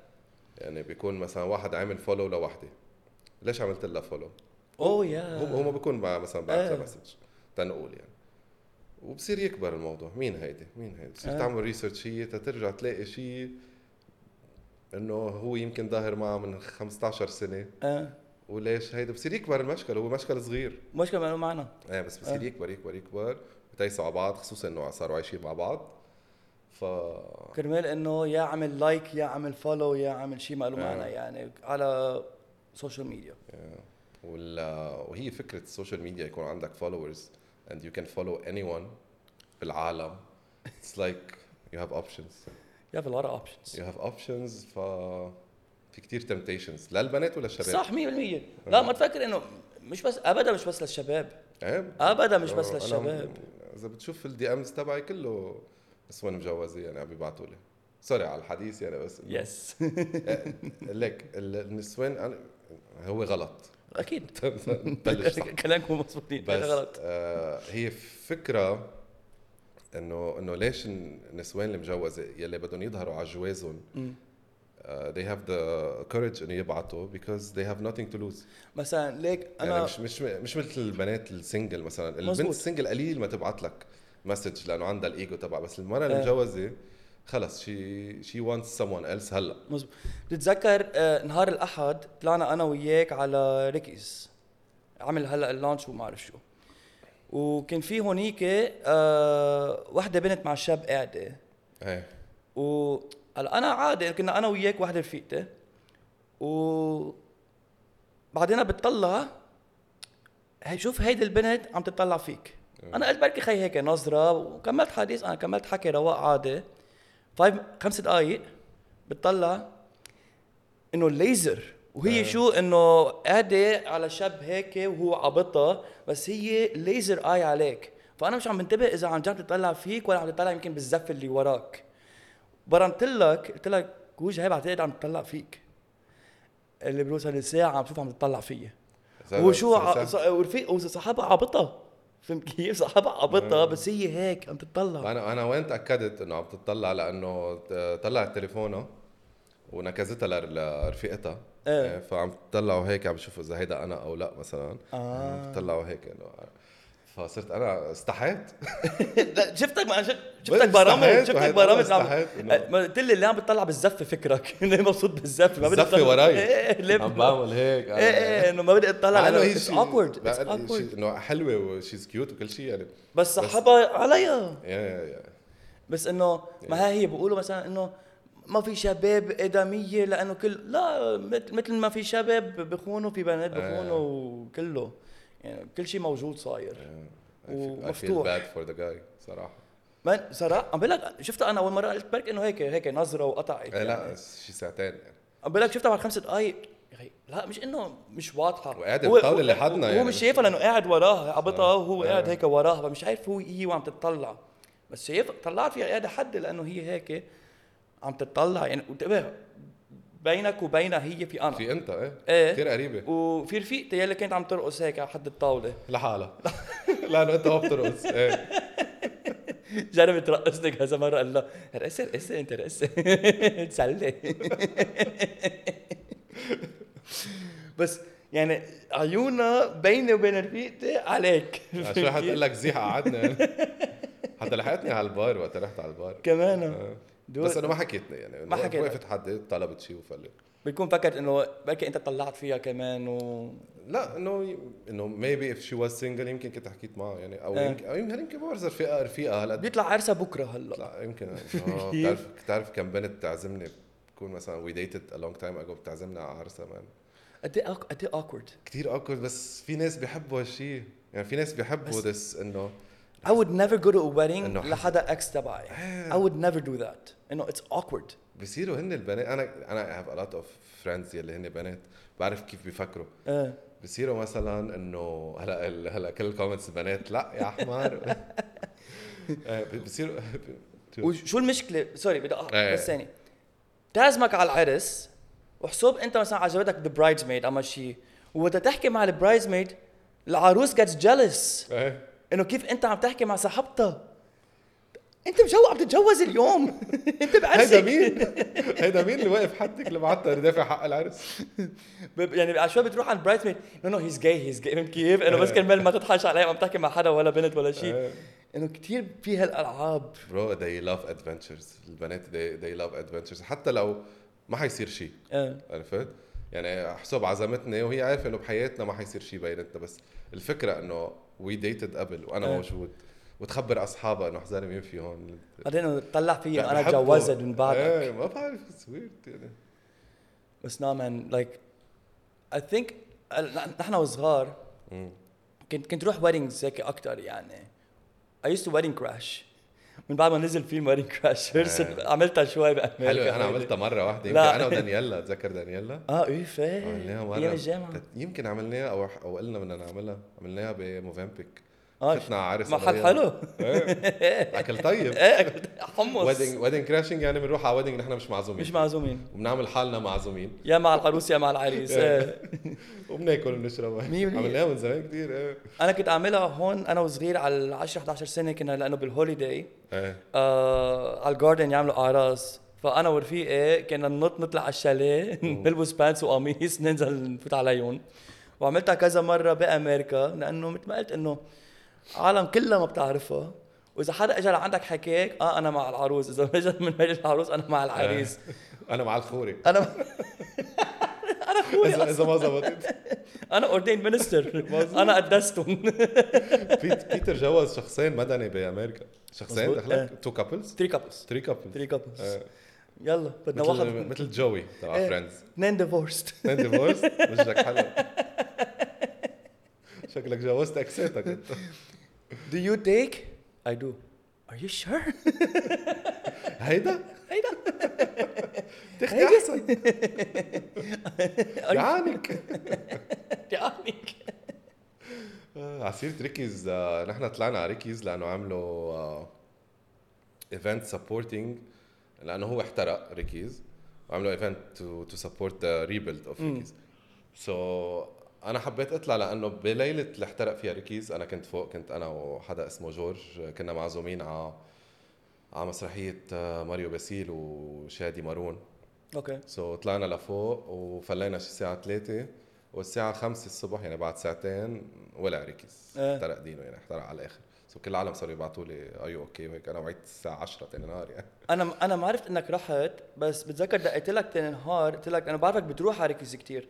يعني بيكون مثلا واحد عامل follow لوحدة. ليش عملت لها follow؟ أوه يا. هو هو ما بيكون مع مثلا بعت. لها message تنقول يعني. وبصير يكبر الموضوع. مين هيدي؟ مين هيدي؟ بتصير آه. تعمل research هي ترجع تلاقي شيء إنه هو يمكن ظاهر معها من 15 سنة. آه. وليش هيدا؟ بصير يكبر المشكل هو مشكل صغير. مشكلة ما له معنى. إيه بس بصير آه. يكبر يكبر يكبر. بتقسوا على بعض خصوصا إنه صاروا عايشين مع بعض. ف كرمال إنه يا عمل like يا عمل follow يا عمل شيء ما له آه. معنى يعني على social media وال... وهي فكرة ال social media يكون عندك followers and you can follow anyone بالعالم it's like you have options. يا في a lot of options you have options ف في كتير temptations. للبنات ولا الشباب؟ صح 100% لا ما تفكر إنه مش بس ابدا مش بس للشباب. إيه؟ ابدا مش بس للشباب. إذا بتشوف ال DMs تبعي كله نسوان مجوزه يعني عم بيبعتوا لي. sorry على الحديث يعني بس. yes ليك ال- النسوان هو غلط. أكيد. كلامكم مضبوطين بس غلط. آه هي فكرة انه إنه ليش النسوان المجوزة؟ يلي بدهم يظهروا على جوازهم. Uh, they have the courage إنه يبعتوا because they have nothing to lose. مثلا ليك يعني أنا مش مش مش مثل البنات ال single مثلا. البنت مزبوط. ال single قليل ما تبعت لك message لأنه عندها الإيجو تبع بس المرأة آه. المجوزه خلص شي شي wants someone else هلأ. مزبوط بتتذكر آه، نهار الأحد طلعنا أنا وياك على ريكيز عمل هلأ اللانش وما أعرف شو. وكان في هونيك آه وحدة بنت مع شاب قاعدة. إيه. و هلا أنا عادي كنا أنا وياك وحدة رفيقتي و بعدين بتطلع هي شوف هيدي البنت عم تطلع فيك. أنا قلت بركي خي هيك نظرة وكملت حديث أنا كملت حكي رواق عادي فايف خمس دقائق بتطلع إنه الليزر وهي آه. شو إنه قاعدة على شاب هيك وهو عبطها بس هي ليزر اي عليك. فأنا مش عم بنتبه إذا عن جد تطلع فيك ولا عم تطلع يمكن بالزف اللي وراك. برنت لك قلت لك وجهي هي بعتقد عم تطلع فيك. اللي بروصل الساعة عم شوف عم تطلع فيي. وشو ورفيق وصاحبها عبطها فهمت كيف؟ صاحبها عبطها بس هي هيك عم تطلع. أنا أنا وين تأكدت إنه عم تطلع؟ لأنه طلعت تليفونها ونكزتها لر- لرفيقتها. إيه. إيه، فعم تطلعوا هيك عم بشوف إذا هيدا أنا أو لأ مثلا. آه. عم تطلعوا هيك إنه فصرت أنا استحيت. لا شفتك ما شفتك برامج شفتك برامج قلت لي اللي عم بتطلع بالزف فكرك. ليه مبسوط بالزف؟ ما بدي أطلع- وراي. إيه ليه عم بعمل هيك إيه إيه إنه ما بدي أطلع إنه هي اتس اوكورد إنه حلوة وشيز كيوت وكل شيء يعني. بس صاحبها عليها يا يا يا. بس إنه ما هي بيقولوا مثلا إنه ما في شباب ادميه لأنه كل لا مثل مثل ما في شباب بخونوا في بنات بخونوا وكله. يعني كل شيء موجود صاير. I I feel ومفتوح. bad for the guy صراحة. من صراحة عم بقول لك شفتها أنا أول مرة قلت برك إنه هيك هيك نظرة وقطعت إيه لا يعني. شي ساعتين يعني. عم بقول لك شفتها بعد خمس دقائق لا مش إنه مش واضحة. وقاعد هو- بالطاولة اللي حدنا هو يعني مش مش- شايفها لأنه قاعد وراها عبطها وهو آه. قاعد هيك وراها فمش عارف هو هي وعم تتطلع. بس شايف طلعت فيها قاعدة حد لأنه هي هيك عم تتطلع يعني. انتبه بينك وبينها هي في أنا. في أنت إيه؟ إيه. كثير قريبة. وفي رفيقتي يلي كانت عم ترقص هيك على حد الطاولة. لحالها. لأنه أنت ما بترقص إيه. جربت ترقصني كذا مرة قال لها رقصي رقصي أنت رقصي. تسلي. بس يعني عيونها بيني وبين رفيقتي عليك. شو حتقول لك زيح قعدنا؟ حتى لحقتني على البار وقت رحت على البار. كمان. آه. دول- بس انه ما حكيتني يعني ما حكيت. وقفت حد طلبت شيء وفلت بيكون فكرت إنه بركي أنت طلعت فيها كمان و لا إنه إنه maybe if she was single يمكن كنت حكيت معها يعني أو إيه. يمكن أو يمكن يمكن بعرف رفيقه رفيقه هلأ. بيطلع عرسها بكرة هلأ. لا يمكن. آه، بتعرف بتعرف كم بنت تعزمني بتكون مثلا we dated a long time ago بتعزمنا على عرسها man قد إيه قد إيه اوكورد كثير awkward بس في ناس بيحبوا هالشيء يعني في ناس بيحبوا this إنه I would never go to a wedding لحدا ex تبعي. إيه. I would never do that. إنه it's awkward. بصيروا هن البنات أنا أنا have a lot of friends يلي هن بنات بعرف كيف بيفكروا. إيه بصيروا مثلا إنه هلا هلا كل ال comments البنات لا يا حمار. آه، بصيروا وشو المشكلة؟ sorry بدي إيه. بس ثاني تعزمك على العرس وحسب أنت مثلا عجبتك the bridesmaid أما شيء وبدها تحكي مع ال bridesmaid العروس gets jealous إيه انه كيف انت عم تحكي مع صاحبتها؟ انت مجو عم تتجوز اليوم. انت بعرسك هيدا مين؟ هيدا مين اللي واقف حدك اللي بعتها يدافع حق العرس؟ يعني على شوي بتروح عند bridesmaid no no he's gay he's gay فهمت كيف؟ انه بس كرمال ما تضحش عليه عم تحكي مع حدا ولا بنت ولا شيء إيه. انه كثير في هالألعاب. bro they love adventures. البنات they, they love adventures. حتى لو ما حيصير شيء إيه عرفت؟ يعني حسب عزمتني وهي عارفه انه بحياتنا ما حيصير شيء بيناتنا بس الفكرة إنه we dated قبل وأنا إيه. موجود وتخبر أصحابها إنه حزانه مين في هون بعدين إنه تطلع فيا أنا. تجوزت من بعدك إيه ما بعرف سويت يعني بس no man like I think نحن وصغار. كنت كنت روح weddings هيك أكثر يعني I used to wedding crash من بعد ما نزل فيلم wedding crash. عملتها شوي بأمريكا. حلو أنا عملتها مرة واحدة يمكن. أنا ودانييلا تذكر دانييلا آه إيه عملناها مرة. أيام الجامعة يمكن عملناها أو أو قلنا بدنا نعملها عملناها بموفنبيك آه على عرس محل. حلو. إيه. أكل طيب. إيه حمص. wedding wedding crashing يعني بنروح على wedding نحن مش معزومين. مش معزومين. وبنعمل حالنا معزومين. يا مع العروس يا مع العريس. إيه. وبناكل وبنشرب. عملناها من زمان كثير إيه. أنا كنت أعملها هون أنا وصغير على 10 11 سنة كنا لأنه بال Holiday إيه. آه على ال garden يعملوا أعراس. فأنا ورفيقي كنا ننط نطلع على الشاليه نلبس pants وقميص ننزل نفوت عليهم. وعملتها كذا مرة بأمريكا لأنه مثل ما قلت إنه عالم كلها ما بتعرفها وإذا حدا اجى لعندك حكاك آه أنا مع العروس. إذا اجى من مجلس العروس أنا مع العريس. أنا مع الخوري. أنا أنا أخوي اذا إذا. ما زبطت. أنا ordained minister أنا قدستهم. بيت- بيتر جوز شخصين مدني بأمريكا. شخصين. دخلك. two couples 3 couples three couples 3 couples يلا بدنا واحد. مثل جوي تبع. Friends اثنين divorced اثنين divorced وجهك حلو. شكلك جوزت ex اتك أنت. Do you take? I do. Are you sure? هيدا هيدا تختي. احسن يعانك يعني آه، على سيرة ريكيز نحن طلعنا على ريكيز لأنه عملوا event supporting لأنه هو احترق ريكيز وعملوا event to support the rebuild of. ريكيز so أنا حبيت أطلع لأنه بليلة اللي احترق فيها ريكيز أنا كنت فوق كنت أنا وحدا اسمه جورج كنا معزومين على على مسرحية آه، ماريو باسيل وشادي مارون. okay. so so, طلعنا لفوق وفلينا شي الساعة 3 والساعة 5 الصبح يعني بعد ساعتين ولع ريكيز إيه. احترق دينه يعني احترق على الآخر. so كل العالم صاروا يبعثوا لي are you okay وهيك أنا وعيت الساعة 10 تاني نهار يعني. أنا أنا ما عرفت إنك رحت بس بتذكر دقيت لك تاني نهار قلت لك أنا بعرفك بتروح على ريكيز كثير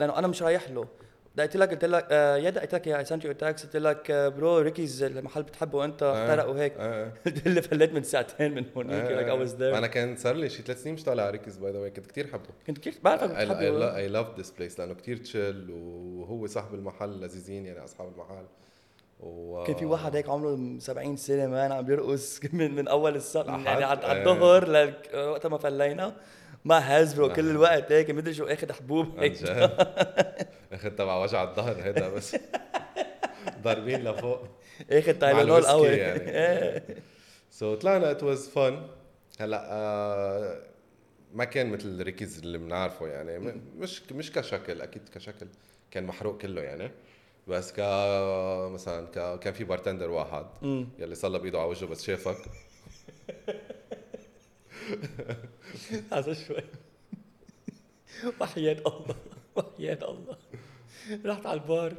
لأنه أنا مش رايح له. دقيت لك قلت لك آه يا دقيت لك I sent you text قلت لك آه bro ريكيز المحل بتحبه انت آه. احترق وهيك. آه. قلت لي فليت من ساعتين من هونيك لك I was there أنا كان صار لي شي ثلاث سنين مش طالع على ريكيز by the way كنت كثير حبه. كنت كثير بعرفك بتحبه. I love this place لأنه كثير chill وهو صاحب المحل لذيذين يعني أصحاب المحل. و كان في واحد هيك عمره 70 سنة man عم بيرقص من من أول لحد- يعني على على إيه. الظهر لك- وقت ما فلينا ما هاز bro كل الوقت هيك مدري شو أخذ حبوب هيك. أخذ تبع وجع الظهر هيدا بس. ضاربين لفوق. أخذ مع Tylenol قوي. يعني. so طلعنا it was fun هلأ آه، ما كان مثل ريكيز اللي بنعرفه يعني. مش مش كشكل أكيد كشكل كان محروق كله يعني. بس ك مثلا ك... كان في bartender واحد أمم. يلي صلى بإيده على وجهه بس شافك. هذا شوي. وحياة الله. وحياة الله. رحت على البار.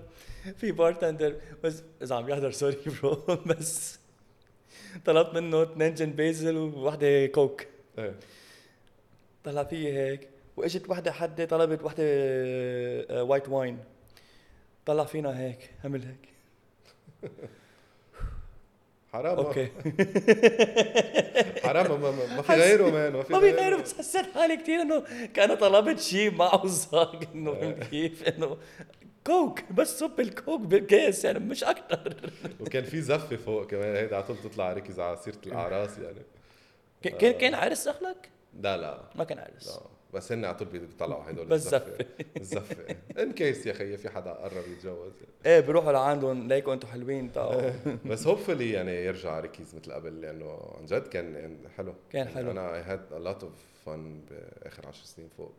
في bartender بس إذا عم يحضر sorry bro بس طلبت منه اثنين gin basil ووحدة كوك إيه. طلع فيي هيك. وإجت وحدة حدة طلبت وحدة آه، white wine طلع فينا هيك عمل هيك. حرام. okay. حرام. ما, ما, ما في غيره man ما في ما في غيره. بس حسيت حالي كثير إنه كان طلبت شيء معه زاق إنه فهمت كيف؟ إنه كوك بس صب الكوك بالكيس يعني مش أكثر وكان في زفه فوق كمان. هيدا على طول تطلع ركز على سيره الاعراس يعني كان كان عرس دخلك؟ لا لا. ما كان عرس. لا. بس هن على طول بيطلعوا هدول بس الزفة. الزفة. in case يا خيي في حدا قرب يتجوز. إيه بروحوا لعندهم ليكوا أنتم حلوين تعالوا بس hopefully يعني يرجع ركيز مثل قبل لأنه عن جد كان حلو. كان حلو. أنا I had a lot of fun بآخر 10 سنين فوق.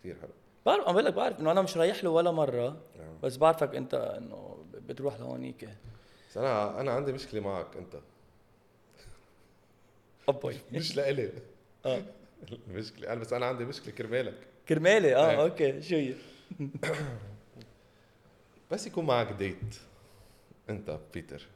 كثير حلو. بعرف عم بقول لك بعرف إنه أنا مش رايح له ولا مرة آه. بس بعرفك أنت إنه بتروح لهونيك. بس أنا أنا عندي مشكلة معك أنت. أبوي. مش لإلي. آه. مشكله أنا بس أنا عندي مشكلة كرمالك. كرمالي؟ آه إيه. okay شو هي؟ بس يكون معك date أنت بيتر.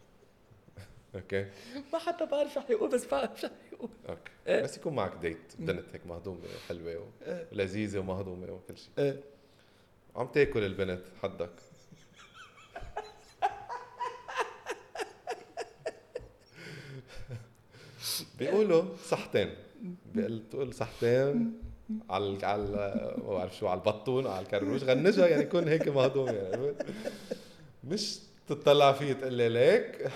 okay؟ ما حتى بعرف شو حيقول بس بعرف شو حيقول okay. إيه. بس يكون معك date بنت هيك مهضومة حلوة ولذيذه ومهضومة وكل شيء. إيه. عم تاكل البنت حدك. بيقولوا صحتين. بيقول تقول صحتين على على ما بعرف شو على البطون على الكروش غنجها يعني يكون هيك مهضوم يعني مش تطلع فيه تقول لي ليك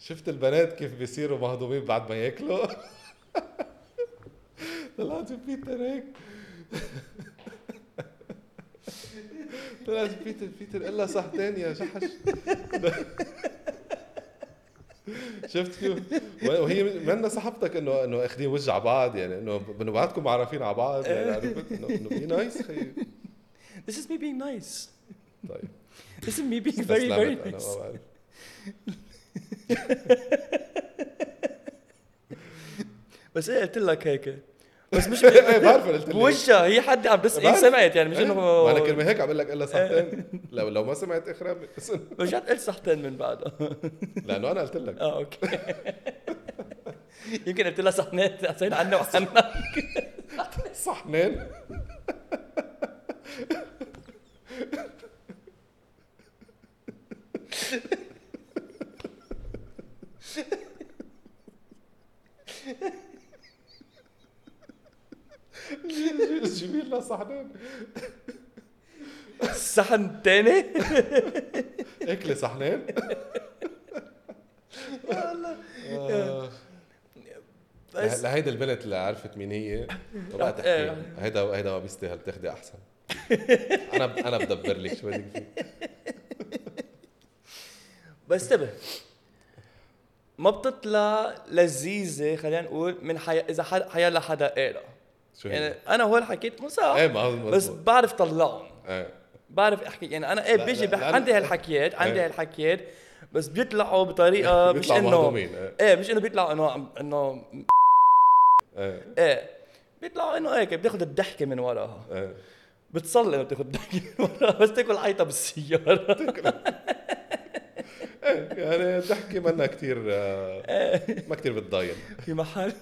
شفت البنات كيف بيصيروا مهضومين بعد ما ياكلوا؟ طلعت بيتر هيك. طلعت بيتر بيتر الا صحتين يا جحش شفت كيف وهي منا صاحبتك انه إنه أخذين وجه على بعض يعني إنه انه بعدكم معرفين على بعض يعني عرفت؟ انه be nice خيي This is me being nice. طيب. This is me being very very nice. بس إيه قلت لك هيك. بس مش إيه بعرف بوجهها. هي حد عم بس هي. سمعت يعني مش إيه. انه ما أنا كلمة هيك عم بقول لك إلا صحتين لو لو ما سمعت اخرب رجعت قلت صحتين من بعدها. لأنه أنا قلت لك. آه أوكي. يمكن قلت لها صحنين حسين عنا وعنك صحنين جيبي لنا صحنين الصحن الثاني اكلي صحنين آه. بس. لهيدا البنت اللي عرفت مين هي ما بقى تحكي. إيه. هيدا هيدا ما بيستاهل تاخدي أحسن. أنا أنا بدبر لك شو بدك فيه بس انتبه ما بتطلع لذيذة خلينا نقول من حي... إذا حد... حيلا حدا قالها يعني؟ أنا هول حكيت مو صح؟ إيه هو بس. بعرف طلعهم. إيه. بعرف أحكي يعني أنا إيه بيجي بح... عندي. هالحكيات عندي إيه. هالحكيات بس بيطلعوا بطريقة مش انه مهضومين إيه. مش إنه بيطلعوا انه انه إيه. إيه. بيطلعوا إنه هيك بتاخذ الضحكة من وراها. إيه. بتصلي إنه بتاخذ الضحكة من وراها بس تاكل عيطه بالسيارة. إيه يعني الضحكة منا كثير ما كثير بتضاين في محل.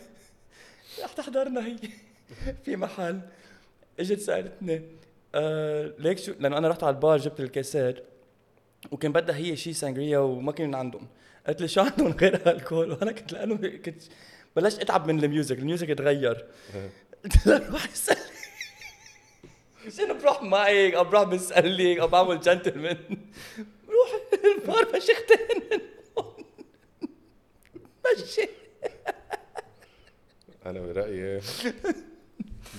رح تحضرنا هي. في محل. إجت سألتني آه ليك شو؟ لأنه أنا رحت على البار جبت الكاسات وكان بدها هي شيء sangria وما كان عندهم. قلت لي شو عندهم غير ألكول؟ وأنا كنت لأنه كنت بلشت أتعب من ال music ال music تغير قلت لها روح اسالي شنو بروح معك أو بروح بسالك أو بعمل جنتلمان روح البار هون مشي. أنا برأيي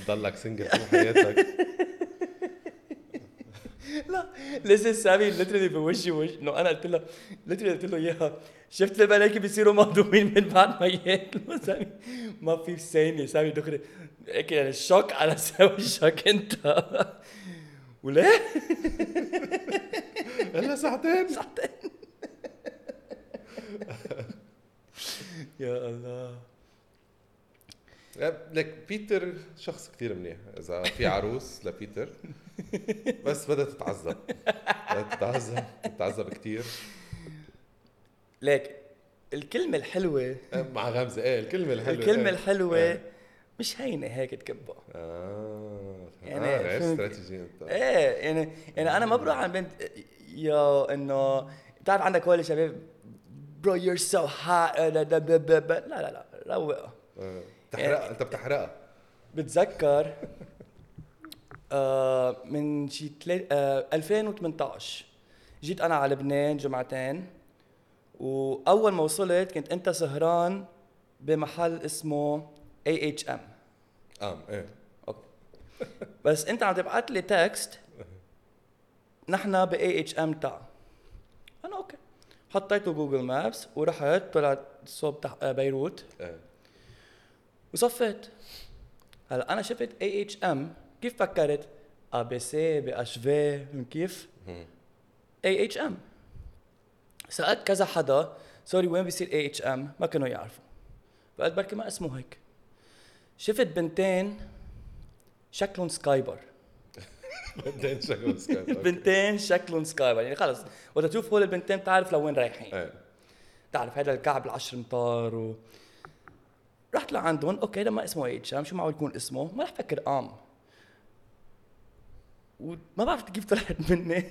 ضلك single طول حياتك. لا لسه سامي literally بوشي وش إنه أنا قلت له literally قلت له إياها. شفت الملايكه بيصيروا مهضومين من بعد ما ياكلوا سامي ما في ثانية سامي دغري. هيك يعني الشوك على سوي الشوك أنت. وليه؟ هلا ساعتين. ساعتين. يا الله. لك بيتر شخص كثير منيح. إذا في عروس لبيتر بس بدها تتعذب. بدها تتعذب تتعذب كثير ليك الكلمة الحلوة مع غمزة. إيه الكلمة الحلوة. الكلمة إيه. الحلوة إيه. مش هينة هيك تكبها آه يعني يعني آه فهمت. استراتيجي أنت؟ إيه يعني يعني أنا ما بروح عند بنت يا إنه بتعرف عندك هول الشباب bro you're so hot لا لا لا روقها آه. بتحرقها. أنت بتحرقها. بتذكر آه من شي تلات آه 2018 جيت أنا على لبنان جمعتين وأول ما وصلت كنت أنت سهران بمحل اسمه AHM آه إيه بس أنت عم تبعت لي text نحن ب اي اتش ام تاع أنا أوكي. حطيته جوجل مابس ورحت طلعت صوب. آه، بيروت. إيه. وصفيت هلا أنا شفت اي اتش ام كيف فكرت؟ ا بي سي بي اش في كيف. اي اتش ام سألت كذا حدا سوري وين بيصير اي اتش ام ما كانوا يعرفوا. فقلت بركي ما اسمه هيك. شفت بنتين شكلهم Skybar. بعدين شكله Skybar أوكي. بنتين شكلهم Skybar. يعني خلص وقت تشوف هول البنتين بتعرف لوين رايحين. إيه. تعرف هذا الكعب العشر امتار و... رحت لعندهم أوكي لما اسمه AHM شو معقول يكون اسمه؟ ما رح فكر آم. وما بعرف كيف طلعت مني.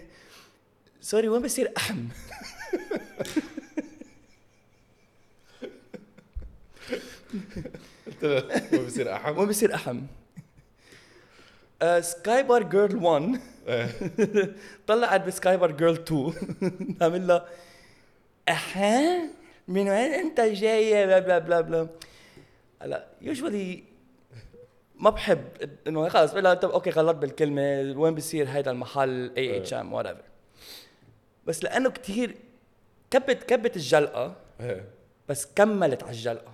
سوري وين بصير أحم؟ قلت له ما بصير أحم؟ وين بصير أحم؟ Skybar girl 1 إيه. طلعت ب Skybar girl 2 عامل لها أها من وين أنت جاي blah blah blah blah. هلا usually ما بحب إنه خلص بقول لها طب أوكي غلطت بالكلمة وين بصير هيدا المحل؟ AHM what بس لأنه كثير كبت كبت الجلقة إيه. بس كملت على الجلقة.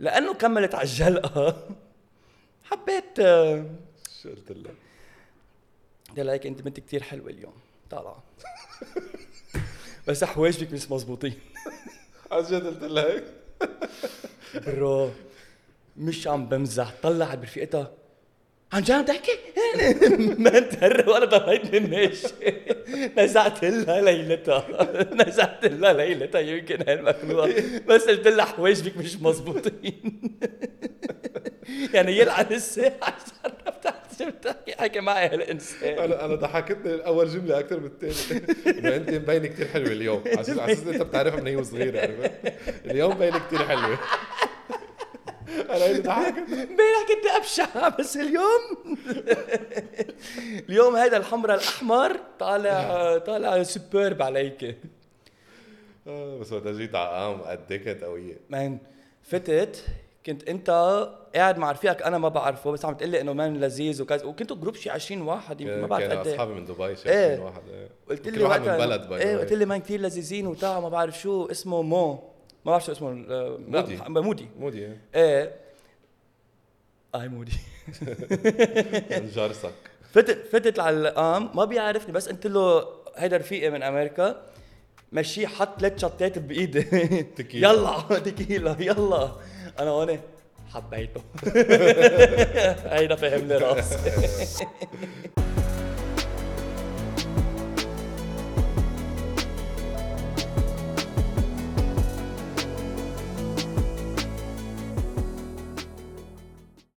لأنه كملت على الجلقة حبيت آه، شو قلت له؟ قلت لها أنت بنت كثير حلوة اليوم طالعه بس حواجبك مش مزبوطين. عن جد قلت له هيك؟ برو مش عم بمزح. طلعت برفيقتها. عن جد عم تحكي؟ ما انتهر ولا ضليتني ماشي نزعت لها ليلتها. نزعت لها ليلتها يمكن هاي المخلوقة. بس قلت لها حواجبك مش مزبوطين يعني يلعن الساعة جربت شفت حكي معي هالانسان أنا أنا ضحكتني اول جملة أكثر من الثانية إنه أنت مبينة كثير حلوة اليوم. على أساس أنت بتعرفها من هي وصغيرة عرفت؟ اليوم مبينة كثير حلوة. أنا ضحكت امبارح كنت أبشع بس اليوم اليوم هذا الحمراء الأحمر طالع طالع سوبرب عليك آه، بس وقت جيت على قام قد إيه كانت قوية مان فتت كنت أنت قاعد مع رفيقك أنا ما بعرفه بس عم تقول لي إنه مان لذيذ وكذا وكنتوا جروب شي 20 واحد يمكن ما بعرف قد إيه أصحابي من دبي شايفين إيه. واحد إيه. قلت كل لي واحد من بلد إيه قلت. لي مان كثير لذيذين وبتاع ما بعرف شو اسمه مو ما بعرف شو اسمه آه، مودي. مودي. مودي إيه. إيه. أي مودي. من جرسك فتت فتت على القام ما بيعرفني بس قلت له هيدا رفيقي من أمريكا مشي حط ثلاث شطات بإيدي. تكيلا. يلا تكيلا يلا. أنا هون حبيته. هيدا فهمني راسي.